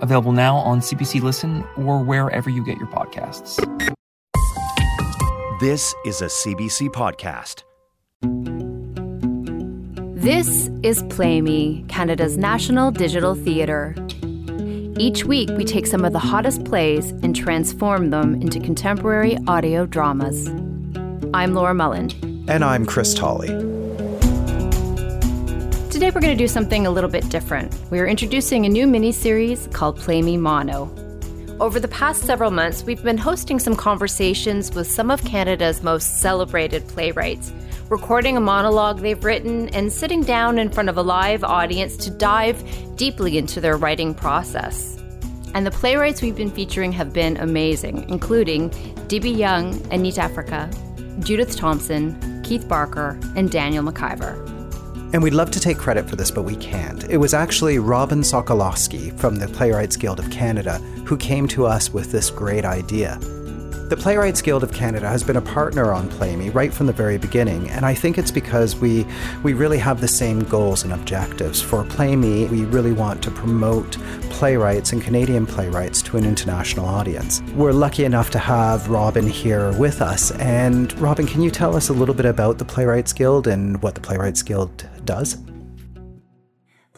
available now on CBC Listen or wherever you get your podcasts. This is a CBC podcast. This is Play Me, Canada's national digital theatre. Each week, we take some of the hottest plays and transform them into contemporary audio dramas. I'm Laura Mullin. And I'm Chris Tolley. Today, we're going to do something a little bit different. We are introducing a new mini series called Play Me Mono. Over the past several months, we've been hosting some conversations with some of Canada's most celebrated playwrights, recording a monologue they've written and sitting down in front of a live audience to dive deeply into their writing process. And the playwrights we've been featuring have been amazing, including d'bi Young, anitafrika, Judith Thompson, Keith Barker, and Daniel MacIvor. And we'd love to take credit for this, but we can't. It was actually Robin Sokoloski from the Playwrights Guild of Canada who came to us with this great idea. The Playwrights Guild of Canada has been a partner on Play Me right from the very beginning, and I think it's because we we really have the same goals and objectives. For Play Me, we really want to promote playwrights and Canadian playwrights to an international audience. We're lucky enough to have Robin here with us. And Robin, can you tell us a little bit about the Playwrights Guild and what the Playwrights Guild does?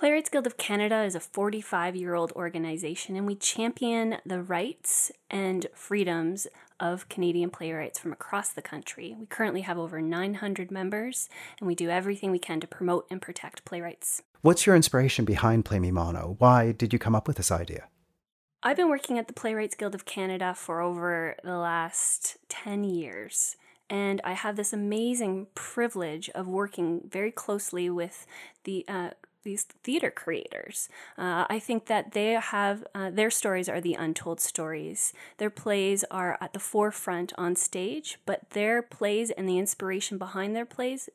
Playwrights Guild of Canada is a 45 year old organization, and we champion the rights and freedoms of Canadian playwrights from across the country. We currently have over 900 members, and we do everything we can to promote and protect playwrights. What's your inspiration behind Play Me Mono? Why did you come up with this idea? I've been working at the Playwrights Guild of Canada for over the last 10 years. And I have this amazing privilege of working very closely with the uh, these theater creators. Uh, I think that they have uh, their stories are the untold stories. Their plays are at the forefront on stage, but their plays and the inspiration behind their plays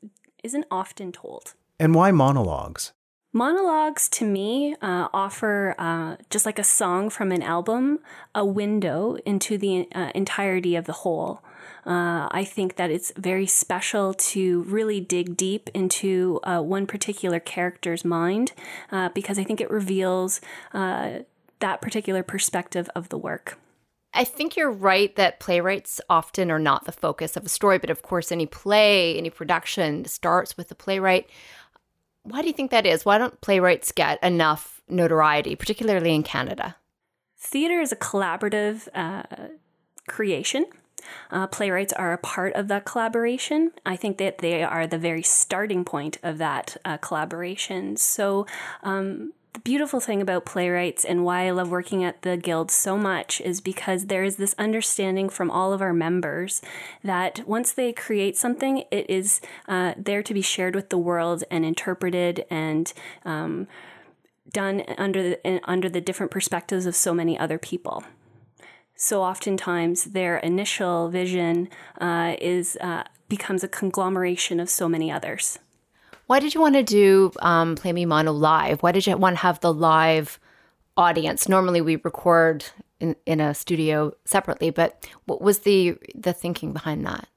isn't often told. And why monologues? Monologues to me uh, offer, uh, just like a song from an album, a window into the uh, entirety of the whole. Uh, I think that it's very special to really dig deep into uh, one particular character's mind uh, because I think it reveals uh, that particular perspective of the work. I think you're right that playwrights often are not the focus of a story, but of course, any play, any production starts with the playwright. Why do you think that is? Why don't playwrights get enough notoriety, particularly in Canada? Theater is a collaborative uh, creation. Uh, playwrights are a part of that collaboration. I think that they are the very starting point of that uh, collaboration. So, um, the beautiful thing about playwrights and why I love working at the Guild so much is because there is this understanding from all of our members that once they create something, it is uh, there to be shared with the world and interpreted and um, done under the, under the different perspectives of so many other people. So oftentimes their initial vision uh, is uh, becomes a conglomeration of so many others. Why did you want to do um, Play Me Mono live? Why did you want to have the live audience? Normally we record in, in a studio separately, but what was the the thinking behind that?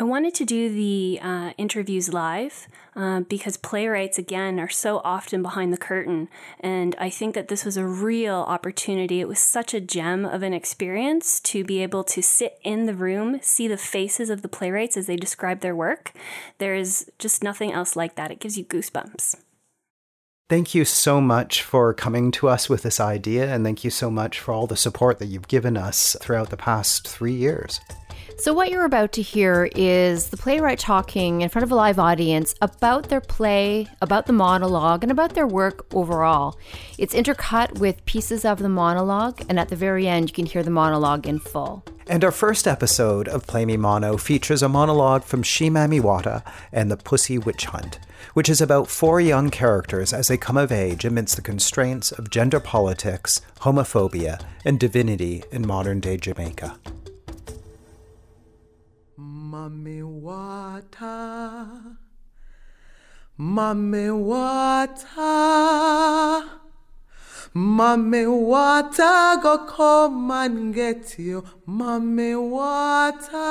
I wanted to do the uh, interviews live uh, because playwrights, again, are so often behind the curtain. And I think that this was a real opportunity. It was such a gem of an experience to be able to sit in the room, see the faces of the playwrights as they describe their work. There is just nothing else like that. It gives you goosebumps. Thank you so much for coming to us with this idea, and thank you so much for all the support that you've given us throughout the past three years. So, what you're about to hear is the playwright talking in front of a live audience about their play, about the monologue, and about their work overall. It's intercut with pieces of the monologue, and at the very end, you can hear the monologue in full. And our first episode of Play Me Mono features a monologue from She Mami Wata and the Pussy Witch Hunt, which is about four young characters as they come of age amidst the constraints of gender politics, homophobia, and divinity in modern day Jamaica. Mami Wata, Mami Wata, Mami Wata, go come and get you, Mami Wata.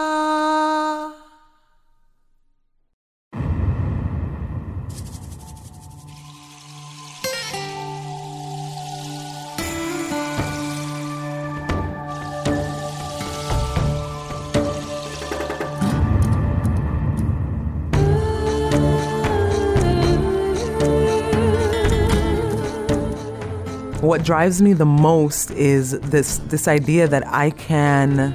What drives me the most is this this idea that I can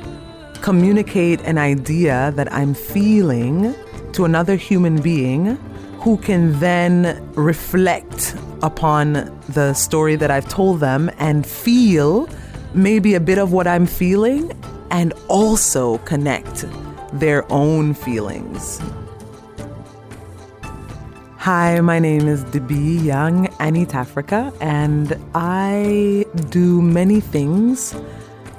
communicate an idea that I'm feeling to another human being who can then reflect upon the story that I've told them and feel maybe a bit of what I'm feeling and also connect their own feelings. Hi, my name is d'bi Young anitafrika, and I do many things.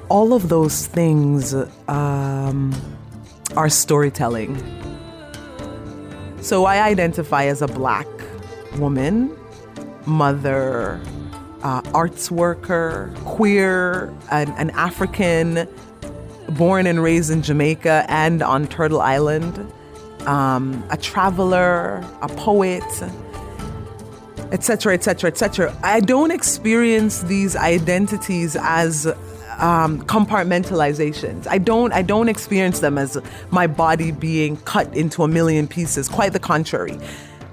All of those things um, are storytelling. So I identify as a black woman, mother, uh, arts worker, queer, an, an African, born and raised in Jamaica and on Turtle Island um, a traveler, a poet, etc., etc., etc. I don't experience these identities as um, compartmentalizations. I don't. I don't experience them as my body being cut into a million pieces. Quite the contrary.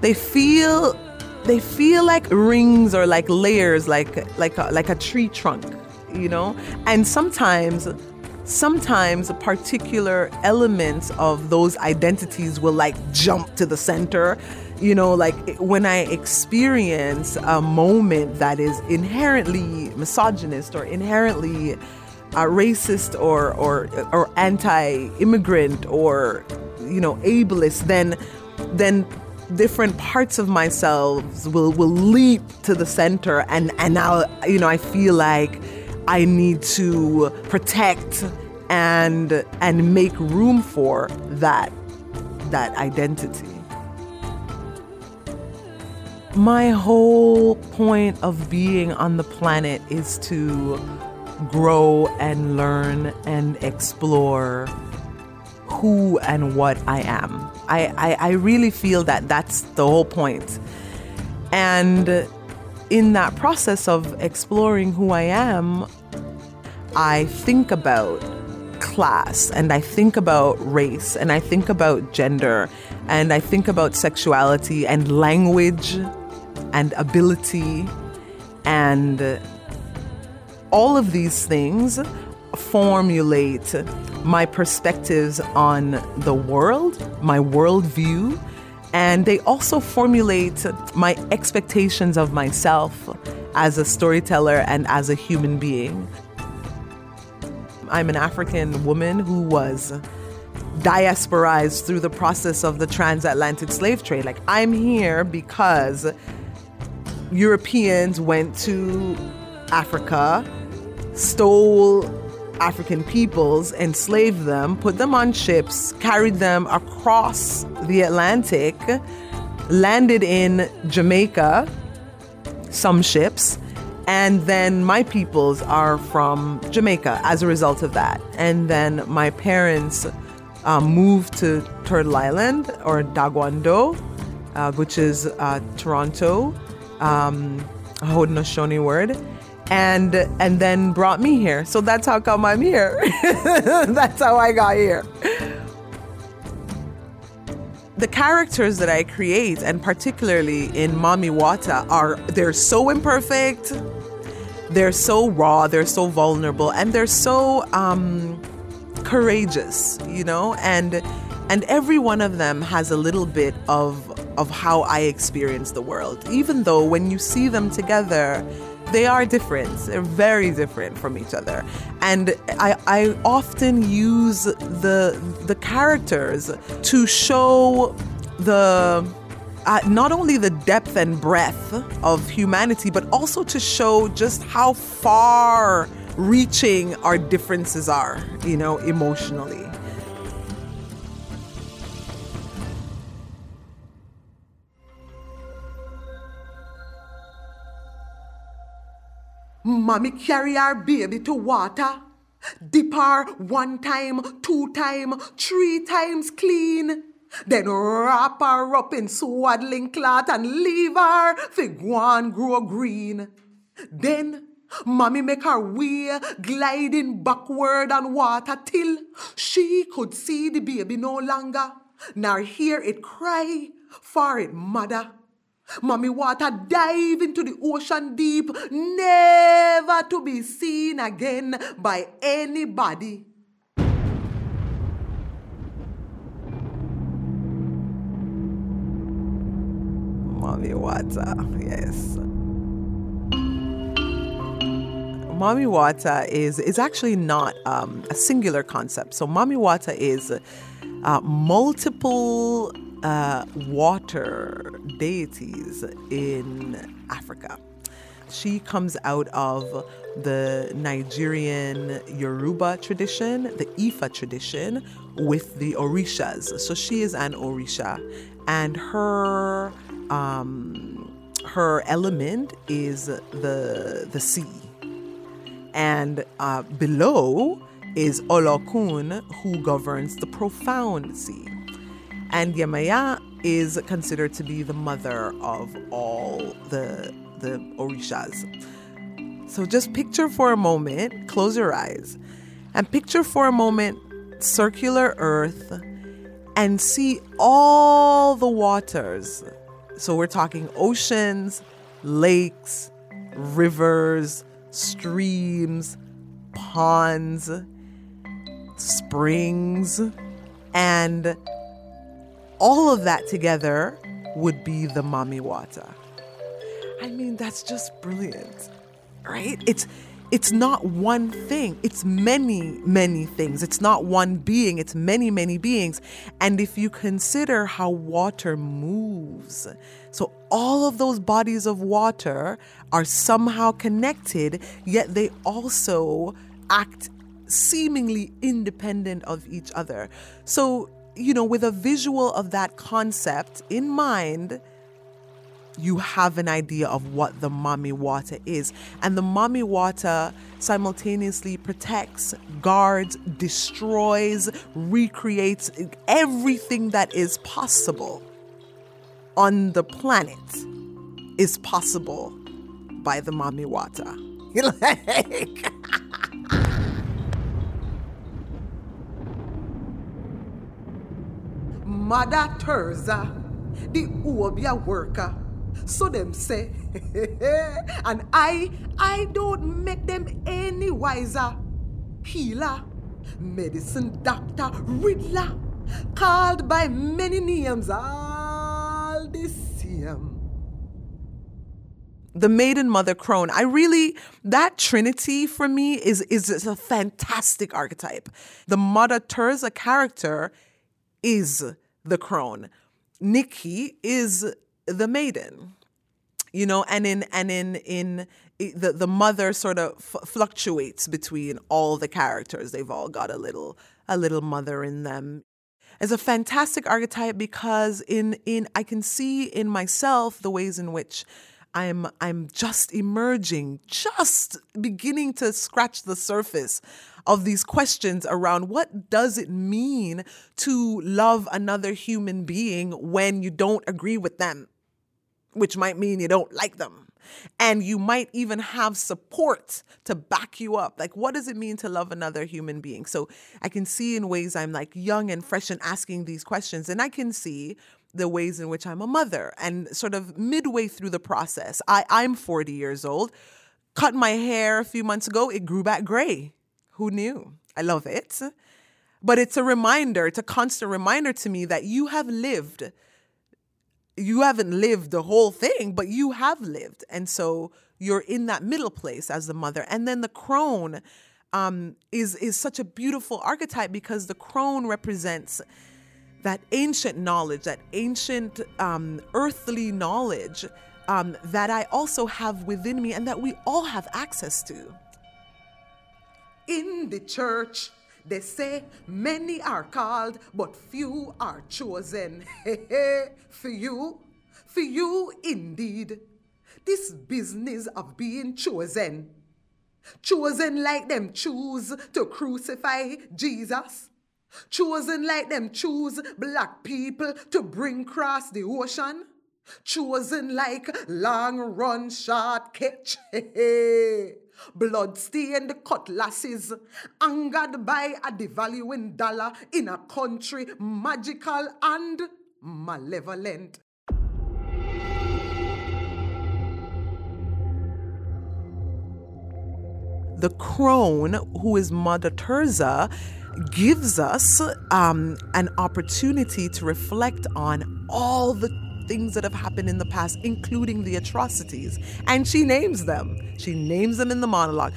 They feel. They feel like rings or like layers, like like a, like a tree trunk, you know. And sometimes sometimes a particular elements of those identities will like jump to the center. You know, like when I experience a moment that is inherently misogynist or inherently uh, racist or, or, or anti-immigrant or, you know, ableist, then, then different parts of myself will, will leap to the center and, and now, you know, I feel like I need to protect and and make room for that that identity. My whole point of being on the planet is to grow and learn and explore who and what I am. I, I, I really feel that that's the whole point. And in that process of exploring who I am, I think about class and I think about race and I think about gender and I think about sexuality and language and ability and all of these things formulate my perspectives on the world, my worldview, and they also formulate my expectations of myself as a storyteller and as a human being. I'm an African woman who was diasporized through the process of the transatlantic slave trade. Like, I'm here because Europeans went to Africa, stole African peoples, enslaved them, put them on ships, carried them across the Atlantic, landed in Jamaica, some ships, and then my peoples are from Jamaica as a result of that. And then my parents um, moved to Turtle Island or Dagwando, uh, which is uh, Toronto, um, Haudenosaunee word, and and then brought me here. So that's how come I'm here. that's how I got here. The characters that I create, and particularly in Mami Wata, are they're so imperfect, they're so raw, they're so vulnerable, and they're so um, courageous, you know, and and every one of them has a little bit of of how I experience the world. Even though when you see them together, they are different. They're very different from each other. And I, I often use the the characters to show the uh, not only the depth and breadth of humanity, but also to show just how far reaching our differences are, you know, emotionally. Mommy carry our baby to water. Dip her one time, two time, three times clean. Then wrap her up in swaddling cloth and leave her for and grow green. Then mommy make her way gliding backward on water till she could see the baby no longer, nor hear it cry for it mother. Mami Wata dive into the ocean deep, never to be seen again by anybody. Mami Wata, yes. Mommy water is is actually not um, a singular concept. So Mami Wata is uh, multiple uh, water deities in Africa. She comes out of the Nigerian Yoruba tradition, the Ifa tradition, with the Orishas. So she is an Orisha, and her um, her element is the the sea, and uh, below is Olokun, who governs the profound sea. And Yemaya is considered to be the mother of all the, the Orishas. So just picture for a moment, close your eyes, and picture for a moment circular earth and see all the waters. So we're talking oceans, lakes, rivers, streams, ponds, springs, and all of that together would be the Mami Wata. I mean, that's just brilliant, right? It's it's not one thing. It's many, many things. It's not one being. It's many, many beings. And if you consider how water moves, so all of those bodies of water are somehow connected, yet they also act seemingly independent of each other. So, you know, with a visual of that concept in mind, you have an idea of what the Mami Wata is. And the Mami Wata simultaneously protects, guards, destroys, recreates everything that is possible on the planet is possible by the Mami Wata. like, Mother Teresa, the Obeah worker. So them say, and I, I don't make them any wiser. Healer, medicine doctor, riddler, called by many names, all the same. The maiden mother crone. I really that trinity for me is is, a fantastic archetype. The Mother Teresa character is the crone. Nikki is the maiden you know and in and in in the the mother sort of f- fluctuates between all the characters they've all got a little a little mother in them it's a fantastic archetype because in in I can see in myself the ways in which I'm I'm just emerging, just beginning to scratch the surface of these questions around what does it mean to love another human being when you don't agree with them, which might mean you don't like them. And you might even have support to back you up. Like, what does it mean to love another human being? So I can see in ways I'm like young and fresh and asking these questions. And I can see the ways in which I'm a mother and sort of midway through the process. I, I'm 40 years old, cut my hair a few months ago, it grew back gray. Who knew? I love it. But it's a reminder, it's a constant reminder to me that you have lived. You haven't lived the whole thing, but you have lived. And so you're in that middle place as the mother. And then the crone um, is, is such a beautiful archetype because the crone represents that ancient knowledge, that ancient um, earthly knowledge um, that I also have within me and that we all have access to. In the church, they say many are called, but few are chosen. for you, for you indeed. This business of being chosen, Chosen like them choose to crucify Jesus. Chosen like them choose black people to bring cross the ocean. Chosen like long run short catch. Blood stained cutlasses, angered by a devaluing dollar in a country magical and malevolent. The crone, who is Mother Teresa, gives us um, an opportunity to reflect on all the things that have happened in the past, including the atrocities. And she names them. She names them in the monologue.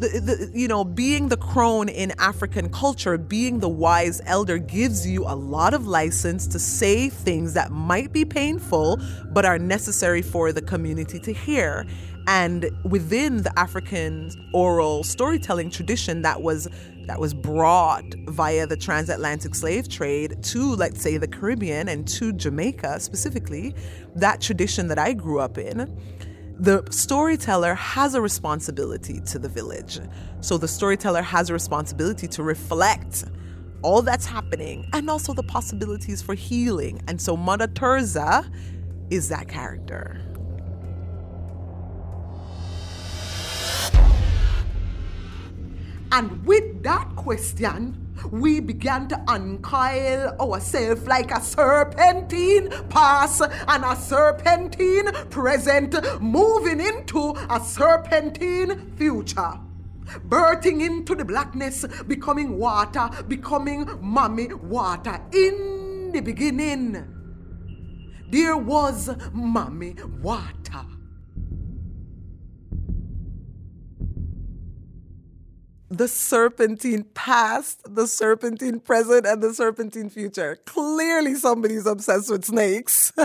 The, the, you know, being the crone in African culture, being the wise elder gives you a lot of license to say things that might be painful, but are necessary for the community to hear. And within the African oral storytelling tradition that was that was brought via the transatlantic slave trade to, let's say, the Caribbean and to Jamaica specifically, that tradition that I grew up in, the storyteller has a responsibility to the village. So the storyteller has a responsibility to reflect all that's happening and also the possibilities for healing. And so Mother Teresa is that character. And with that question, we began to uncoil ourselves like a serpentine past and a serpentine present, moving into a serpentine future. Birthing into the blackness, becoming water, becoming Mami Wata. In the beginning, there was Mami Wata. The serpentine past, the serpentine present, and the serpentine future. Clearly, somebody's obsessed with snakes.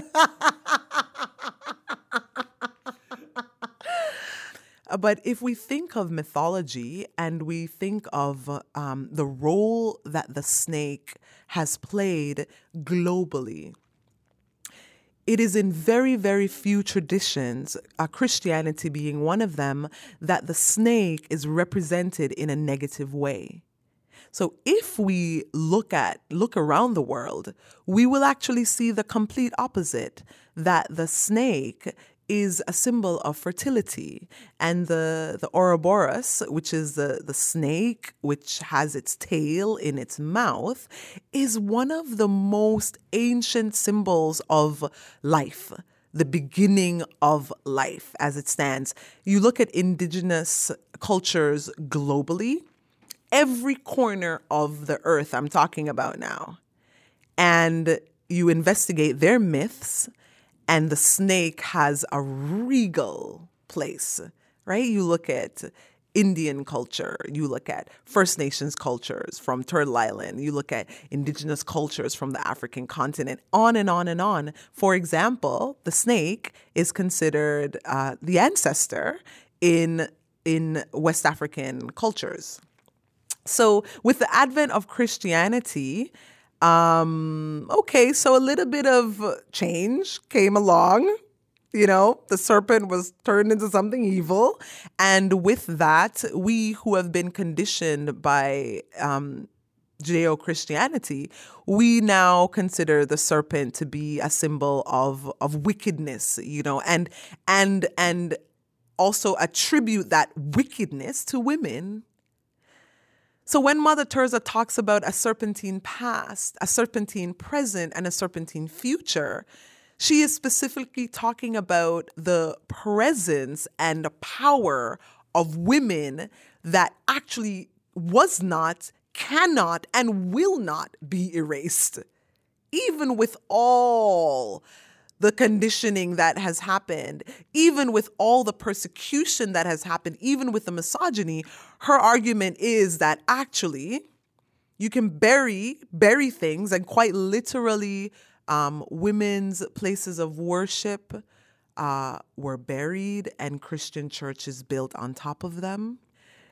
but if we think of mythology and we think of um, the role that the snake has played globally, it is in very, very few traditions, uh, Christianity being one of them, that the snake is represented in a negative way. So if we look at look around the world, we will actually see the complete opposite that the snake is a symbol of fertility. And the, the Ouroboros, which is the, the snake which has its tail in its mouth, is one of the most ancient symbols of life the beginning of life as it stands. You look at indigenous cultures globally, every corner of the earth I'm talking about now, and you investigate their myths and the snake has a regal place, right? You look at Indian culture, you look at First Nations cultures from Turtle Island, you look at indigenous cultures from the African continent, on and on and on. For example, the snake is considered uh, the ancestor in in West African cultures. So, with the advent of Christianity, um, okay, so a little bit of change came along. You know, the serpent was turned into something evil. And with that, we who have been conditioned by um, Judeo Christianity, we now consider the serpent to be a symbol of of wickedness, you know, and and and also attribute that wickedness to women so when Mother Teresa talks about a serpentine past, a serpentine present, and a serpentine future, she is specifically talking about the presence and power of women that actually was not, cannot, and will not be erased. Even with all the conditioning that has happened, even with all the persecution that has happened, even with the misogyny, her argument is that actually you can bury bury things and quite literally um, women's places of worship uh, were buried and Christian churches built on top of them.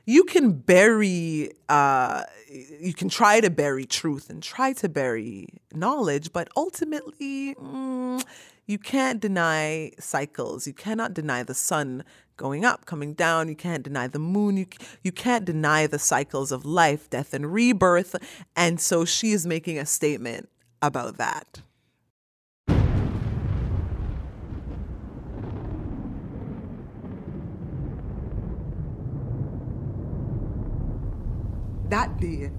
You can bury, uh, you can try to bury truth and try to bury knowledge, but ultimately, mm, you can't deny cycles. You cannot deny the sun going up, coming down. You can't deny the moon. You, you can't deny the cycles of life, death, and rebirth. And so she is making a statement about that. That day,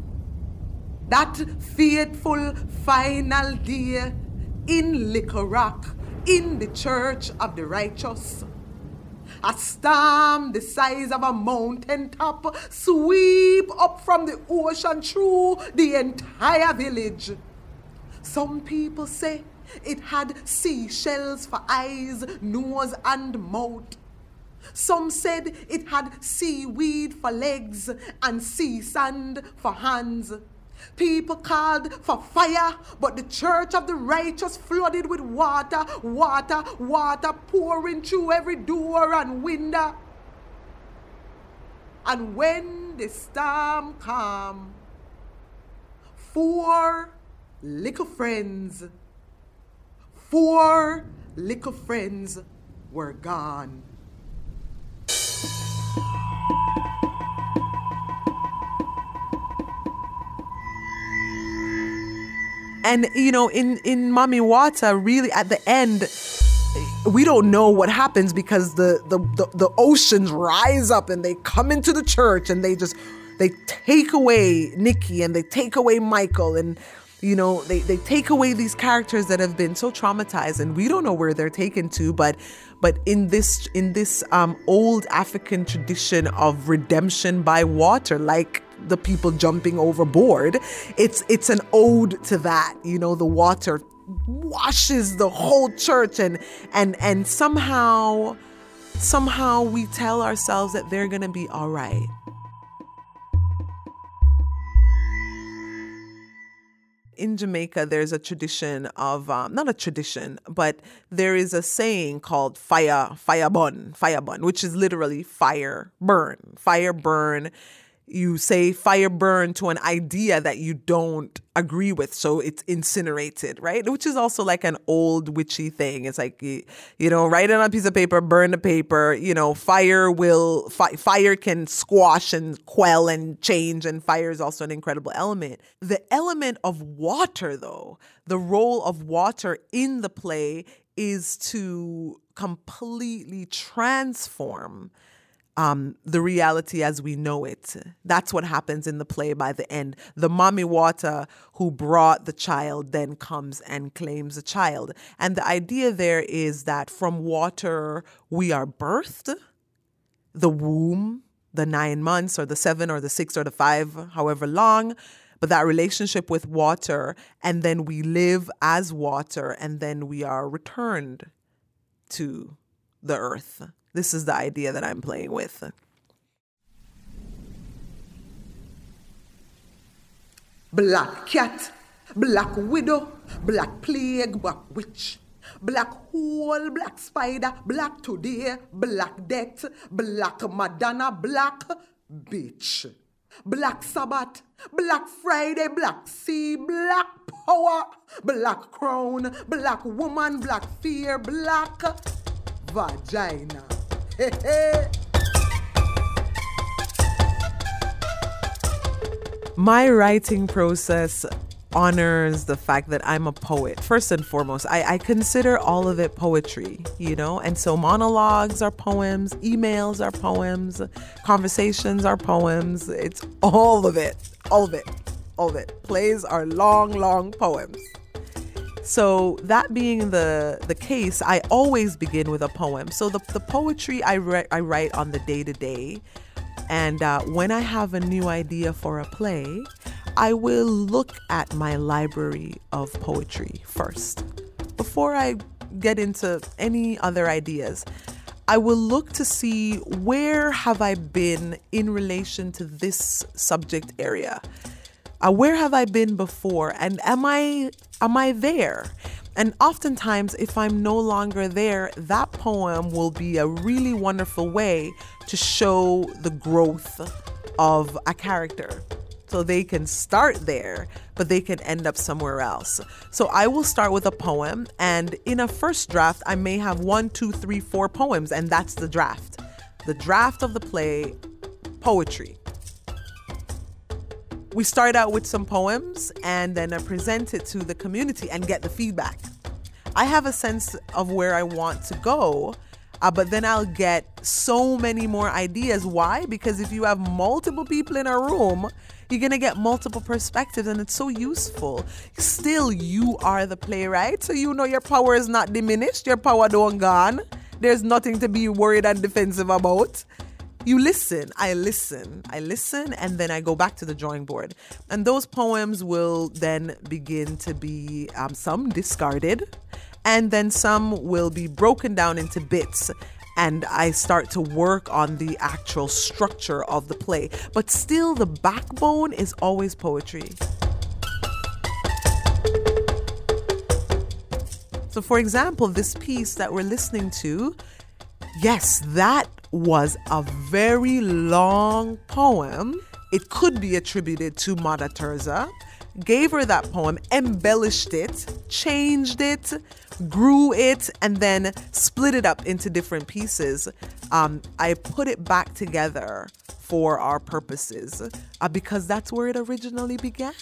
that fateful final day in Liquor Rock, in the church of the righteous. A storm the size of a mountain top sweep up from the ocean through the entire village. Some people say it had seashells for eyes, nose, and mouth. Some said it had seaweed for legs and sea sand for hands. People called for fire, but the church of the righteous flooded with water, water, water pouring through every door and window. And when the storm came, four little friends, four little friends were gone. And you know, in in Mami Wata, really at the end, we don't know what happens because the, the the the oceans rise up and they come into the church and they just they take away Nikki and they take away Michael and you know they, they take away these characters that have been so traumatized and we don't know where they're taken to but but in this in this um, old african tradition of redemption by water like the people jumping overboard. It's it's an ode to that. You know, the water washes the whole church and and and somehow somehow we tell ourselves that they're going to be all right. in Jamaica, there's a tradition of um, not a tradition, but there is a saying called fire, fire burn, fire burn, which is literally fire burn, fire burn you say fire burn to an idea that you don't agree with so it's incinerated right? Which is also like an old witchy thing. It's like you know write it on a piece of paper burn the paper you know fire will fi- fire can squash and quell and change and fire is also an incredible element. The element of water though the role of water in the play is to completely transform um, the reality as we know it. That's what happens in the play by the end. The Mami Wata who brought the child then comes and claims the child. And the idea there is that from water we are birthed, the womb, the nine months or the seven or the six or the five, however long, but that relationship with water, and then we live as water, and then we are returned to the earth. This is the idea that I'm playing with. Black cat, black widow, black plague, black witch, black hole, black spider, black today, black death, black Madonna, black bitch. Black Sabbath, Black Friday, Black Sea, Black Power, Black Crown, Black Woman, Black Fear, Black Vagina. My writing process honors the fact that I'm a poet. First and foremost, I, I, consider all of it poetry, you know? And so monologues are poems, emails are poems, conversations are poems. It's all of it, all of it, all of it. Plays are long, long poems. So that being the the case, I always begin with a poem. So the, the poetry I, re- I write on the day to day, and uh, when I have a new idea for a play, I will look at my library of poetry first before I get into any other ideas. I will look to see where have I been in relation to this subject area uh, where have I been before? And am I am I there? And oftentimes, if I'm no longer there, that poem will be a really wonderful way to show the growth of a character. So they can start there, but they can end up somewhere else. So I will start with a poem, and in a first draft, I may have one, two, three, four poems, and that's the draft. the draft of the play, poetry. We start out with some poems and then I present it to the community and get the feedback. I have a sense of where I want to go, uh, but then I'll get so many more ideas. Why? Because if you have multiple people in a room, you're to get multiple perspectives and it's so useful. Still, you are the playwright, so you know your power is not diminished, your power don't gone. There's nothing to be worried and defensive about. You listen, I listen, I listen, and then I go back to the drawing board. And those poems will then begin to be um, some discarded, and then some will be broken down into bits and I start to work on the actual structure of the play. But still, the backbone is always poetry. So, for example, this piece that we're listening to, yes, that was a very long poem. It could be attributed to Mother Teresa. Gave her that poem, embellished it, changed it, grew it, and then split it up into different pieces. Um, I put it back together for our purposes uh, because that's where it originally began.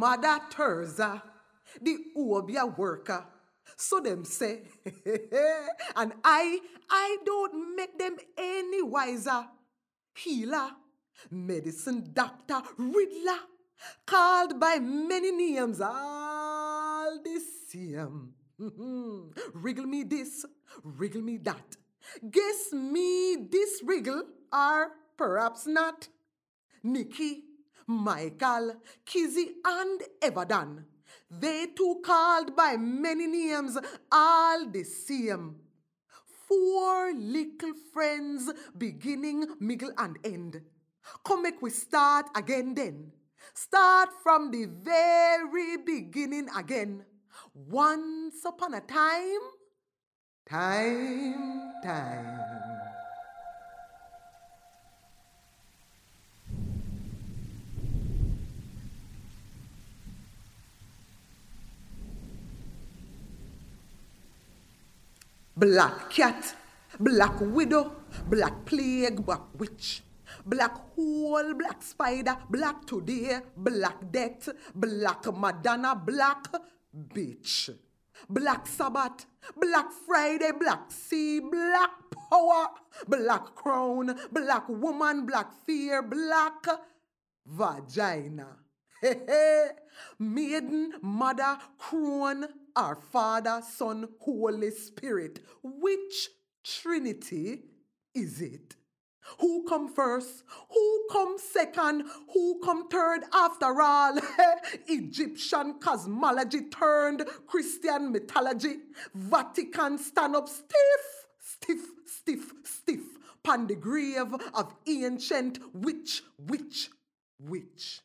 Mother Teresa, uh, the Obeah worker. Uh. So them say, and I, I don't make them any wiser. Healer, medicine doctor, riddler, called by many names, all the same. wriggle me this, wriggle me that. Guess me this wriggle, or perhaps not. Nikki, Michael, Kizzy, and Everdan. They too called by many names, all the same. Four little friends, beginning, middle, and end. Come make we start again then. Start from the very beginning again. Once upon a time, time, time. Black cat, black widow, black plague, black witch. Black hole, black spider, black today, black death, black Madonna, black bitch. Black Sabbath, Black Friday, Black Sea, Black Power, Black Crown, Black Woman, Black Fear, Black Vagina. Maiden, Mother, Crone, our Father, Son, Holy Spirit. Which Trinity is it? Who come first? Who come second? Who come third after all? Egyptian cosmology turned Christian mythology. Vatican stand up stiff, stiff, stiff, stiff. Pan the grave of ancient witch, witch, witch.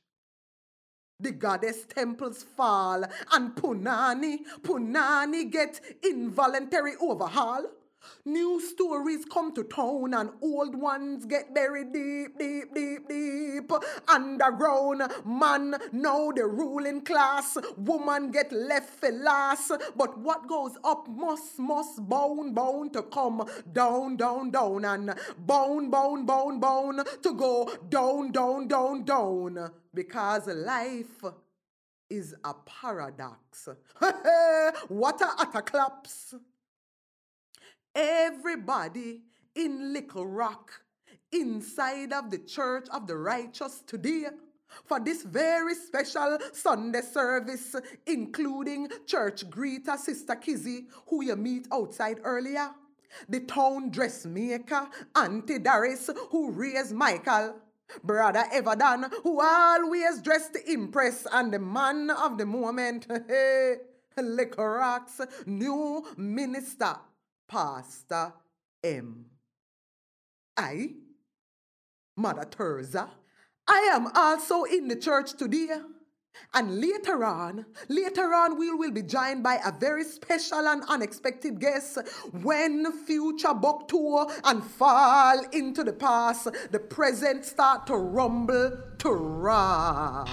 The goddess temples fall and Punani, Punani get involuntary overhaul. New stories come to town and old ones get buried deep, deep, deep, deep. Underground, man, now the ruling class. Woman get left for last. But what goes up must, must, bound, bound to come down, down, down. And bound, bound, bound, bound to go down, down, down, down. Because life is a paradox. what a utter claps. Everybody in Little Rock, inside of the Church of the Righteous today, for this very special Sunday service, including church greeter Sister Kizzy, who you meet outside earlier, the town dressmaker, Auntie Doris, who raised Michael, Brother Everdan, who always dressed to impress, and the man of the moment, Liquor Rock's new minister, Pastor M. I Mother Teresa. I am also in the church today. And later on, later on, we will be joined by a very special and unexpected guest. When future buck tour and fall into the past, the present start to rumble to rock.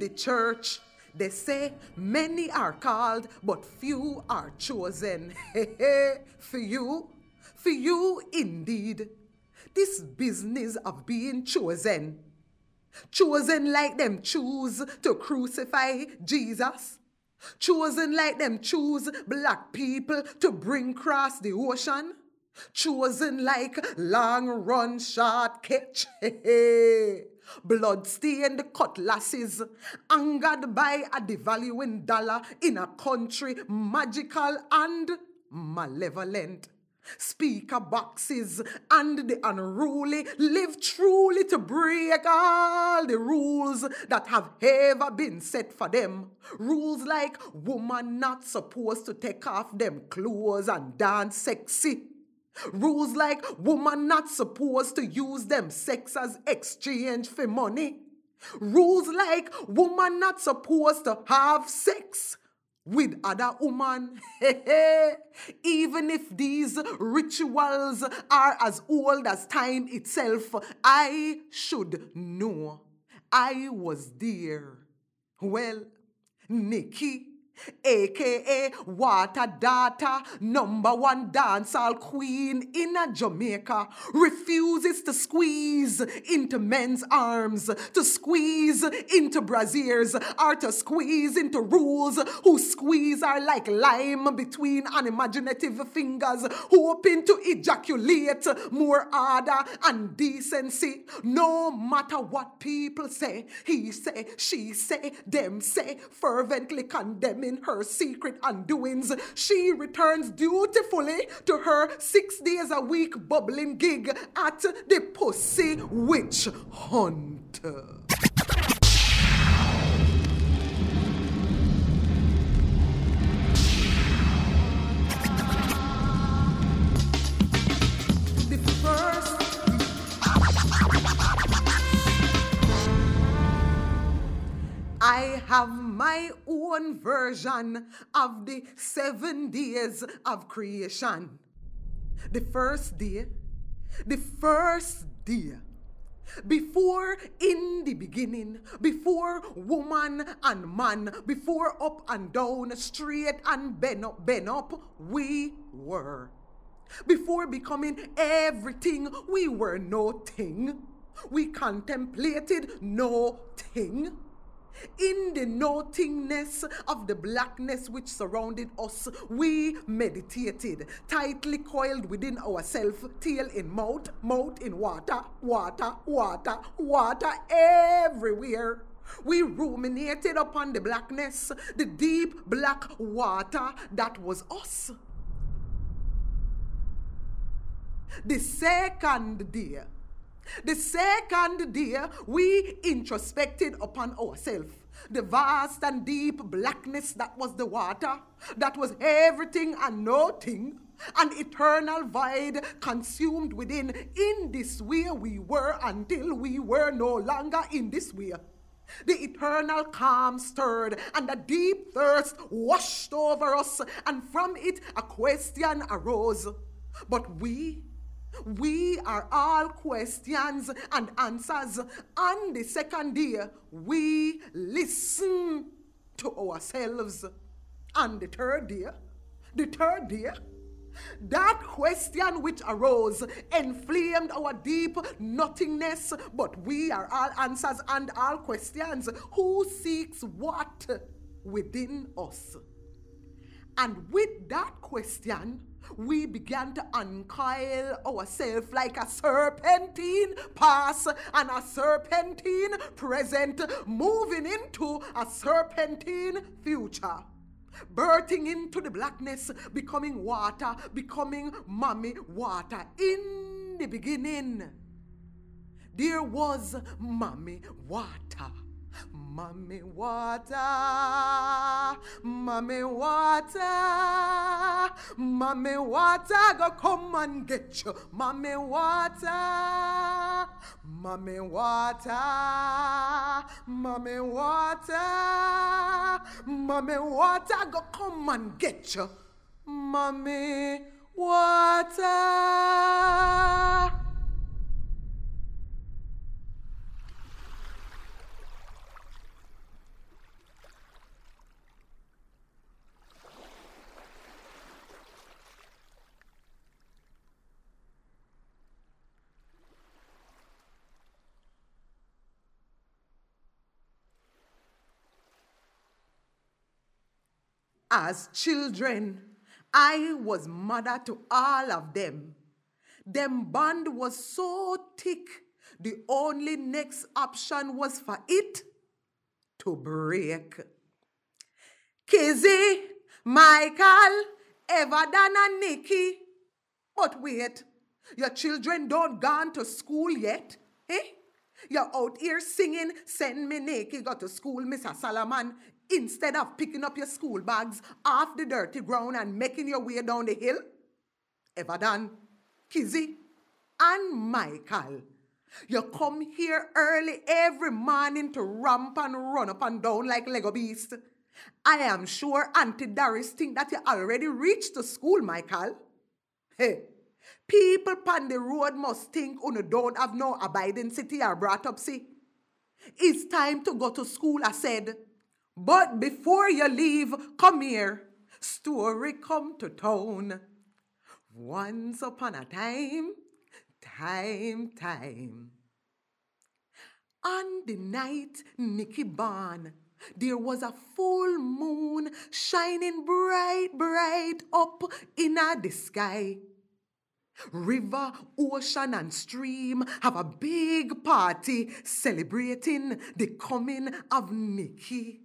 The church, they say many are called, but few are chosen. for you, for you indeed. This business of being chosen. Chosen like them choose to crucify Jesus. Chosen like them choose black people to bring across the ocean. Chosen like long run short catch. blood-stained cutlasses, angered by a devaluing dollar in a country magical and malevolent. Speaker boxes and the unruly live truly to break all the rules that have ever been set for them. Rules like woman not supposed to take off them clothes and dance sexy. Rules like woman not supposed to use them sex as exchange for money. Rules like woman not supposed to have sex with other woman. Even if these rituals are as old as time itself, I should know. I was there. Well, Nikki aka Water Data, number one dancehall queen in Jamaica, refuses to squeeze into men's arms, to squeeze into braziers, or to squeeze into rules who squeeze are like lime between unimaginative fingers, hoping to ejaculate more order and decency. No matter what people say, he say, she say, them say, fervently condemning in her secret undoings, she returns dutifully to her six days a week bubbling gig at the Pussy Witch Hunt. Have my own version of the seven days of creation. The first day, the first day, before in the beginning, before woman and man, before up and down, straight and bend up, bend up, we were. Before becoming everything, we were nothing. We contemplated no thing. In the nothingness of the blackness which surrounded us, we meditated, tightly coiled within ourselves, tail in mouth, mouth in water, water, water, water everywhere. We ruminated upon the blackness, the deep black water that was us. The second day, the second day, we introspected upon ourselves. The vast and deep blackness that was the water, that was everything and nothing, an eternal void consumed within. In this way we were until we were no longer in this way. The eternal calm stirred, and a deep thirst washed over us, and from it a question arose. But we we are all questions and answers. On the second day, we listen to ourselves. On the third day, the third day, that question which arose inflamed our deep nothingness, but we are all answers and all questions. Who seeks what within us? And with that question, we began to uncoil ourselves like a serpentine past and a serpentine present, moving into a serpentine future. Birthing into the blackness, becoming water, becoming Mami Wata. In the beginning, there was Mami Wata. Mami Wata, Mami Wata, Mami Wata, go come and get you. Mami Wata, Mami Wata, Mami Wata, Mami Wata, go come and get you. Mami Wata. As children, I was mother to all of them. Them bond was so thick, the only next option was for it to break. Kizzy, Michael, Evadan, and Nikki. But wait, your children don't gone to school yet, eh? You're out here singing, send me Nikki go to school, Mr. Solomon, instead of picking up your school bags off the dirty ground and making your way down the hill? Ever done? Kizzy and Michael. You come here early every morning to ramp and run up and down like Lego beast. I am sure Auntie Doris think that you already reached the school, Michael. Hey, people on the road must think you don't have no abiding city or brought up see. It's time to go to school, I said. But before you leave, come here. Story come to town. Once upon a time, time, time. On the night Nikki born, there was a full moon shining bright, bright up in the sky. River, ocean, and stream have a big party celebrating the coming of Nikki.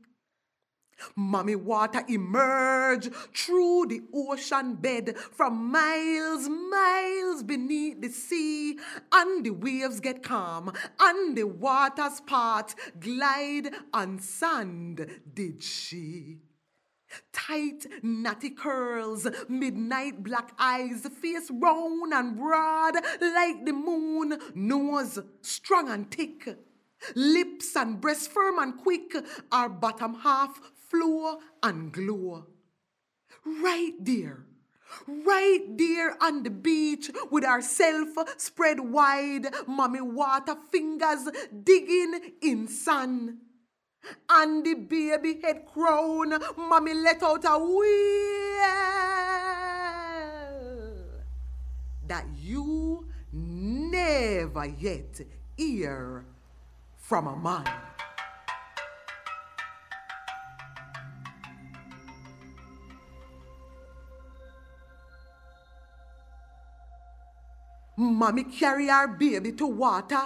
Mami Wata emerge through the ocean bed from miles, miles beneath the sea, and the waves get calm, and the waters part, glide on sand, did she. Tight, natty curls, midnight black eyes, face round and broad like the moon, nose strong and thick, lips and breast firm and quick, our bottom half flow and glow. Right there, right there on the beach with ourself spread wide, Mami Wata fingers digging in sun. And the baby head crown, mommy let out a wail that you never yet hear from a man. Mommy carry our baby to water.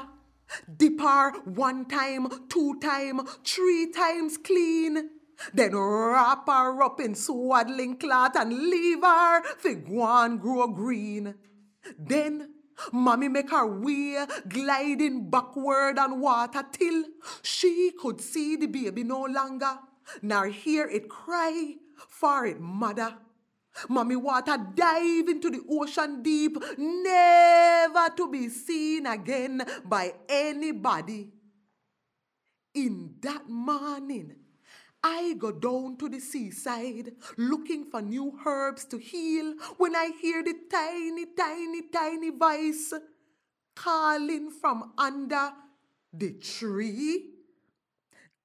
Dip her one time, two time, three times clean. Then wrap her up in swaddling cloth and leave her for and grow green. Then mommy make her way gliding backward on water till she could see the baby no longer, nor hear it cry for it mother. Mami Wata dive into the ocean deep, never to be seen again by anybody. In that morning, I go down to the seaside looking for new herbs to heal when I hear the tiny, tiny, tiny voice calling from under the tree.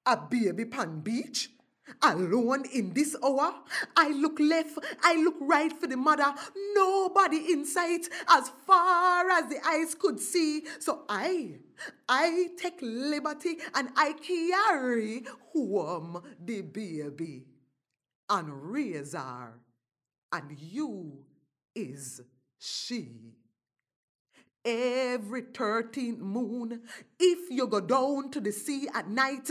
A baby pan beach Alone in this hour, I look left, I look right for the mother, nobody in sight as far as the eyes could see. So I, I take liberty and I carry home the baby and raise her, and you is she. Every 13th moon, if you go down to the sea at night,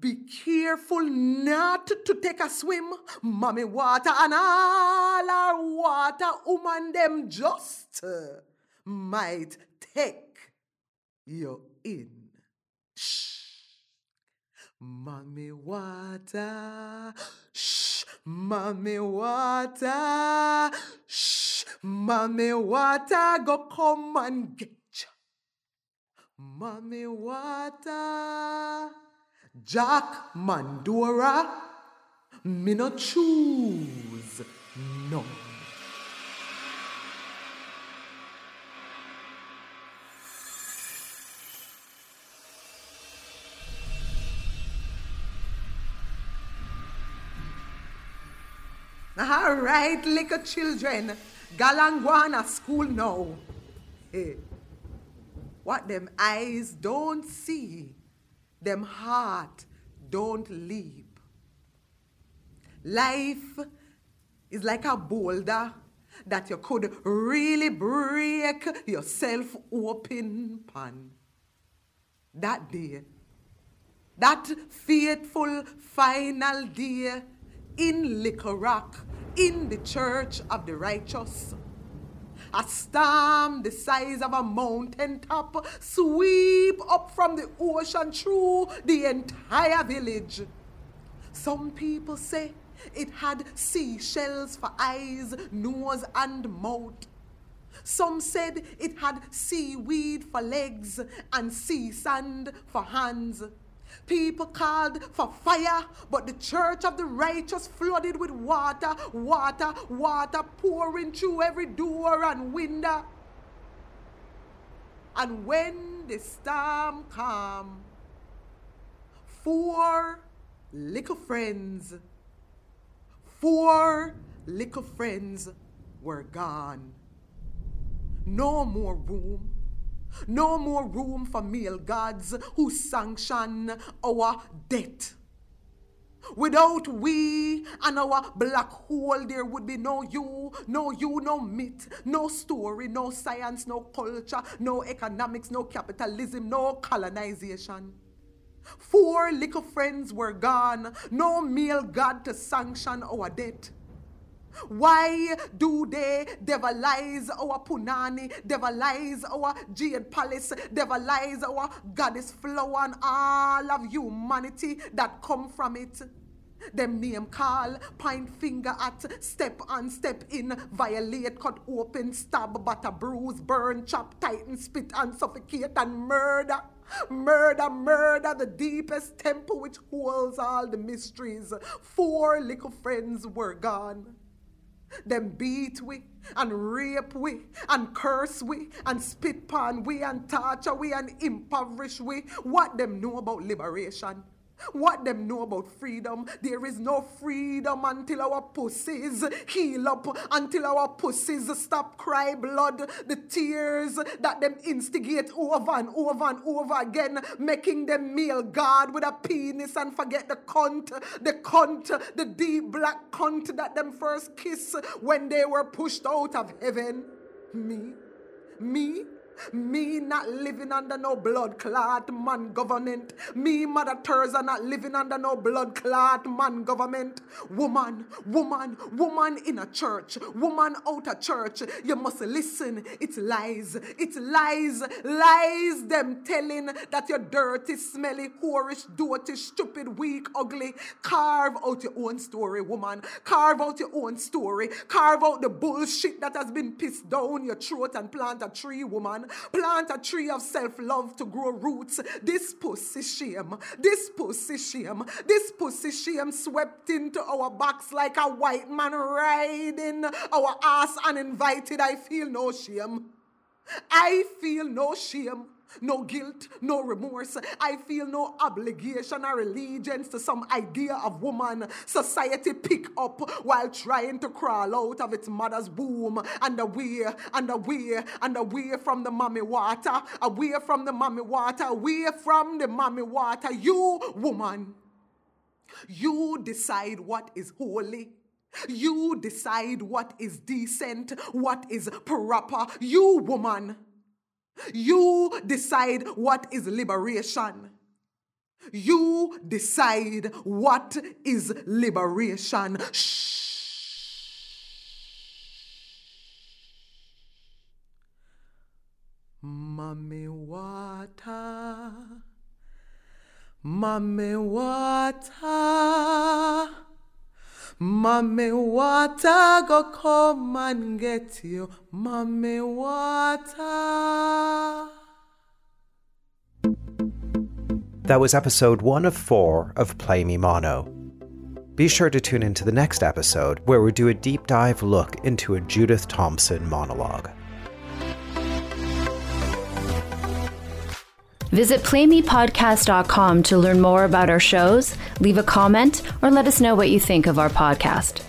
be careful not to take a swim. Mami Wata and all our water woman them just uh, might take you in. Shh. Mami Wata. Shh. Mami Wata. Shh. Mami Wata go come and get ya. Mami Wata. Jack Mandora. Me no choose. No. All right, little children. Galangwana school now. Hey. What them eyes don't see, them heart don't leap. Life is like a boulder that you could really break yourself open pan. That day, that fateful final day in Liquor Rock, in the church of the righteous. A storm the size of a mountain top sweep up from the ocean through the entire village. Some people say it had seashells for eyes, nose, and mouth. Some said it had seaweed for legs and sea sand for hands. People called for fire, but the church of the righteous flooded with water, water, water pouring through every door and window. And when the storm came, four little friends, four little friends were gone. No more room no more room for male gods who sanction our debt. Without we and our black hole, there would be no you, no you, no myth, no story, no science, no culture, no economics, no capitalism, no colonization. Four little friends were gone, no male god to sanction our death. Why do they devilize our Punani, devilize our Jade Palace, devilize our goddess flower and all of humanity that come from it? Them name call, point finger at, step on, step in, violate, cut open, stab, butter, bruise, burn, chop, tighten, spit and suffocate and murder. Murder, murder, the deepest temple which holds all the mysteries. Four little friends were gone. Them beat we and rape we and curse we and spit pan we and torture we and impoverish we. What them know about liberation? What them know about freedom? There is no freedom until our pussies heal up, until our pussies stop cry blood, the tears that them instigate over and over and over again, making them male God with a penis and forget the cunt, the cunt, the deep black cunt that them first kiss when they were pushed out of heaven. Me, me, me not living under no blood clot man government. Me, Mother Teresa, not living under no blood clot man government. Woman, woman, woman in a church, woman out of church. You must listen. It's lies. It's lies. Lies them telling that you're dirty, smelly, whorish, dirty, stupid, weak, ugly. Carve out your own story, woman. Carve out your own story. Carve out the bullshit that has been pissed down your throat and plant a tree, woman. Plant a tree of self love to grow roots. This pussy shame, this pussy shame, this pussy shame swept into our backs like a white man riding our ass uninvited. I feel no shame. I feel no shame no guilt, no remorse. I feel no obligation or allegiance to some idea of woman society pick up while trying to crawl out of its mother's womb and away and away and away from the Mami Wata, away from the Mami Wata, away from the Mami Wata. You, woman, you decide what is holy. You decide what is decent, what is proper. You, woman, you decide what is liberation. You decide what is liberation. Shh. Water, Mami Wata, Mami Wata go come and get you, Mami Wata. That was episode one of four of Play Me Mono. Be sure to tune into the next episode where we do a deep dive look into a Judith Thompson monologue. Visit playmepodcast.com to learn more about our shows, leave a comment, or let us know what you think of our podcast.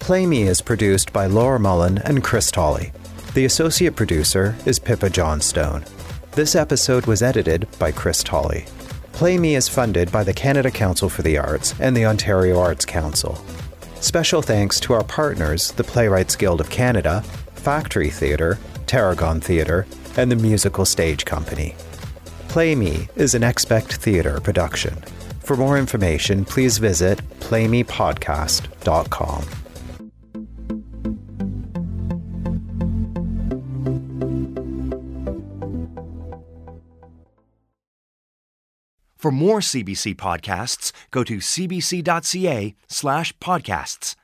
Play Me is produced by Laura Mullin and Chris Tolley. The associate producer is Pippa Johnstone. This episode was edited by Chris Tolley. Play Me is funded by the Canada Council for the Arts and the Ontario Arts Council. Special thanks to our partners, the Playwrights Guild of Canada, Factory Theatre, Tarragon Theatre, and the Musical Stage Company. Play Me is an Expect Theatre production. For more information, please visit playmepodcast.com. For more CBC podcasts, go to cbc.ca slash podcasts.